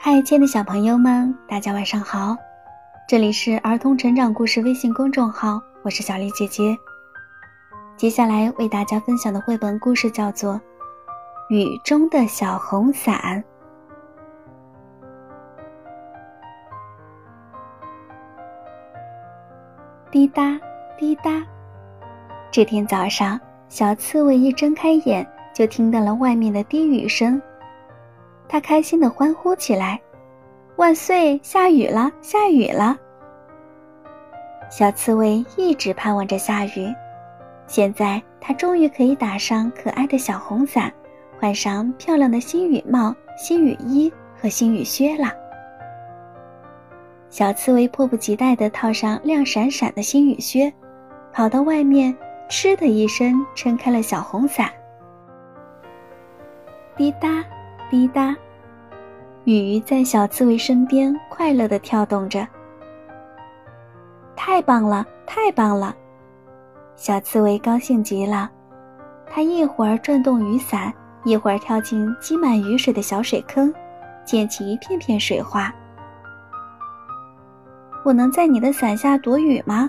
嗨，亲爱的小朋友们，大家晚上好！这里是儿童成长故事微信公众号，我是小丽姐姐。接下来为大家分享的绘本故事叫做《雨中的小红伞》。滴答滴答，这天早上，小刺猬一睁开眼，就听到了外面的滴雨声。他开心的欢呼起来：“万岁！下雨了，下雨了！”小刺猬一直盼望着下雨，现在它终于可以打上可爱的小红伞，换上漂亮的新雨帽、新雨衣和新雨靴了。小刺猬迫不及待地套上亮闪闪的新雨靴，跑到外面，嗤的一声撑开了小红伞。滴答。滴答，雨在小刺猬身边快乐地跳动着。太棒了，太棒了！小刺猬高兴极了，它一会儿转动雨伞，一会儿跳进积满雨水的小水坑，溅起一片片水花。我能在你的伞下躲雨吗？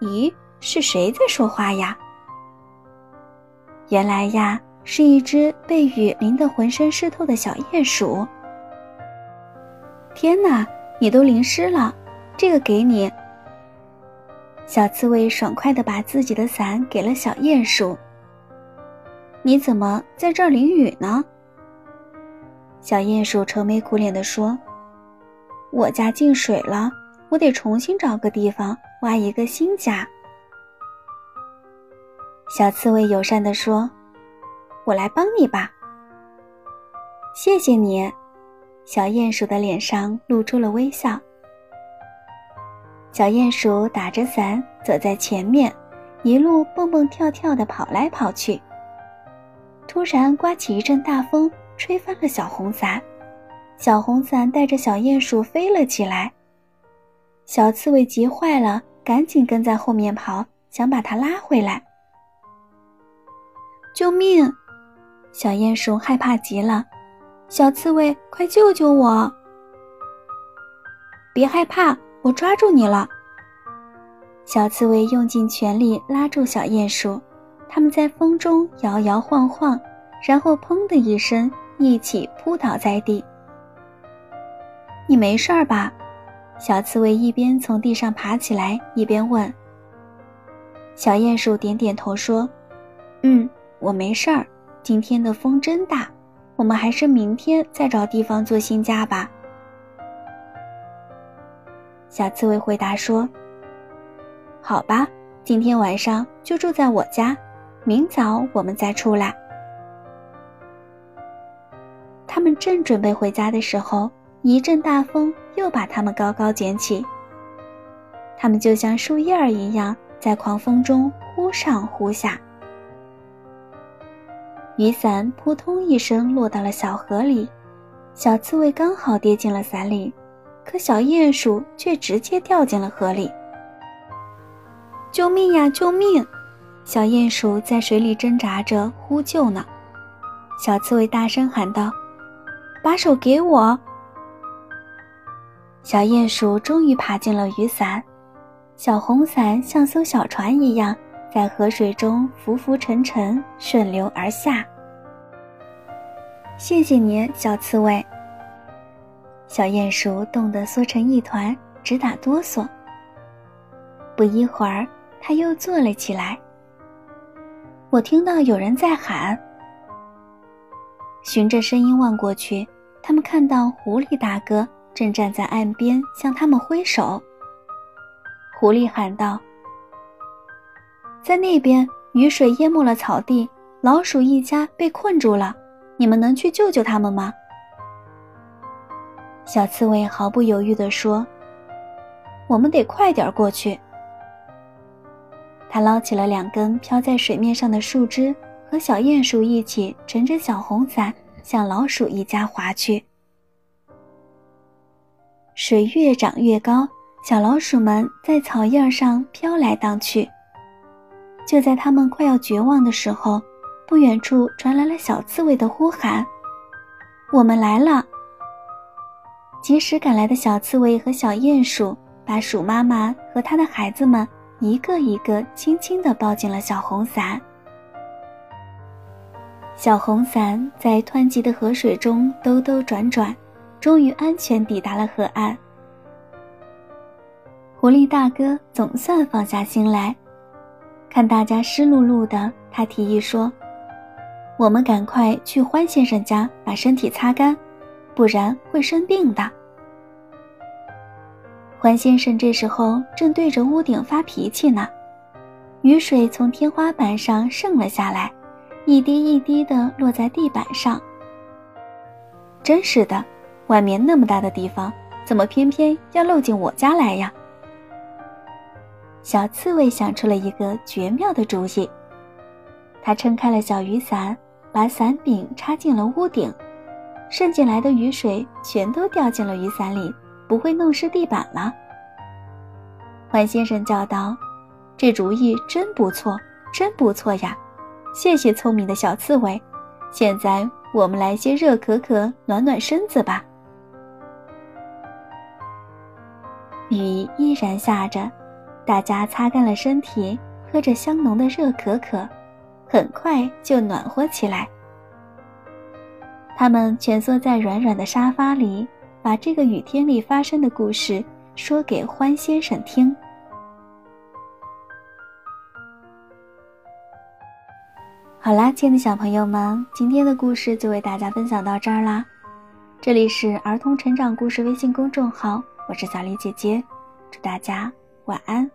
咦，是谁在说话呀？原来呀。是一只被雨淋得浑身湿透的小鼹鼠。天哪，你都淋湿了，这个给你。小刺猬爽快地把自己的伞给了小鼹鼠。你怎么在这儿淋雨呢？小鼹鼠愁眉苦脸地说：“我家进水了，我得重新找个地方挖一个新家。”小刺猬友善地说。我来帮你吧。谢谢你，小鼹鼠的脸上露出了微笑。小鼹鼠打着伞走在前面，一路蹦蹦跳跳的跑来跑去。突然刮起一阵大风，吹翻了小红伞，小红伞带着小鼹鼠飞了起来。小刺猬急坏了，赶紧跟在后面跑，想把它拉回来。救命！小鼹鼠害怕极了，小刺猬，快救救我！别害怕，我抓住你了。小刺猬用尽全力拉住小鼹鼠，他们在风中摇摇晃晃，然后砰的一声，一起扑倒在地。你没事吧？小刺猬一边从地上爬起来，一边问。小鼹鼠点点头说：“嗯，我没事儿。”今天的风真大，我们还是明天再找地方做新家吧。小刺猬回答说：“好吧，今天晚上就住在我家，明早我们再出来。”他们正准备回家的时候，一阵大风又把他们高高卷起。他们就像树叶儿一样，在狂风中忽上忽下。雨伞扑通一声落到了小河里，小刺猬刚好跌进了伞里，可小鼹鼠却直接掉进了河里。救命呀！救命！小鼹鼠在水里挣扎着呼救呢。小刺猬大声喊道：“把手给我！”小鼹鼠终于爬进了雨伞，小红伞像艘小船一样。在河水中浮浮沉沉，顺流而下。谢谢你，小刺猬。小鼹鼠冻得缩成一团，直打哆嗦。不一会儿，它又坐了起来。我听到有人在喊。循着声音望过去，他们看到狐狸大哥正站在岸边向他们挥手。狐狸喊道。在那边，雨水淹没了草地，老鼠一家被困住了。你们能去救救他们吗？小刺猬毫不犹豫地说：“我们得快点过去。”他捞起了两根飘在水面上的树枝，和小鼹鼠一起乘着小红伞向老鼠一家划去。水越涨越高，小老鼠们在草叶上飘来荡去。就在他们快要绝望的时候，不远处传来了小刺猬的呼喊：“我们来了！及时赶来的小刺猬和小鼹鼠把鼠妈妈和它的孩子们一个一个轻轻地抱进了小红伞。小红伞在湍急的河水中兜兜转转，终于安全抵达了河岸。狐狸大哥总算放下心来，看大家湿漉漉的，他提议说：“我们赶快去欢先生家把身体擦干，不然会生病的。”欢先生这时候正对着屋顶发脾气呢，雨水从天花板上渗了下来。一滴一滴的落在地板上。真是的，外面那么大的地方，怎么偏偏要漏进我家来呀？小刺猬想出了一个绝妙的主意，它撑开了小雨伞，把伞柄插进了屋顶，渗进来的雨水全都掉进了雨伞里，不会弄湿地板了。獾先生叫道：“这主意真不错，真不错呀！”谢谢聪明的小刺猬，现在我们来些热可可暖暖身子吧。雨依然下着，大家擦干了身体，喝着香浓的热可可，很快就暖和起来。他们蜷缩在软软的沙发里，把这个雨天里发生的故事说给欢先生听。好啦，亲爱的小朋友们，今天的故事就为大家分享到这儿啦。这里是儿童成长故事微信公众号，我是小丽姐姐，祝大家晚安。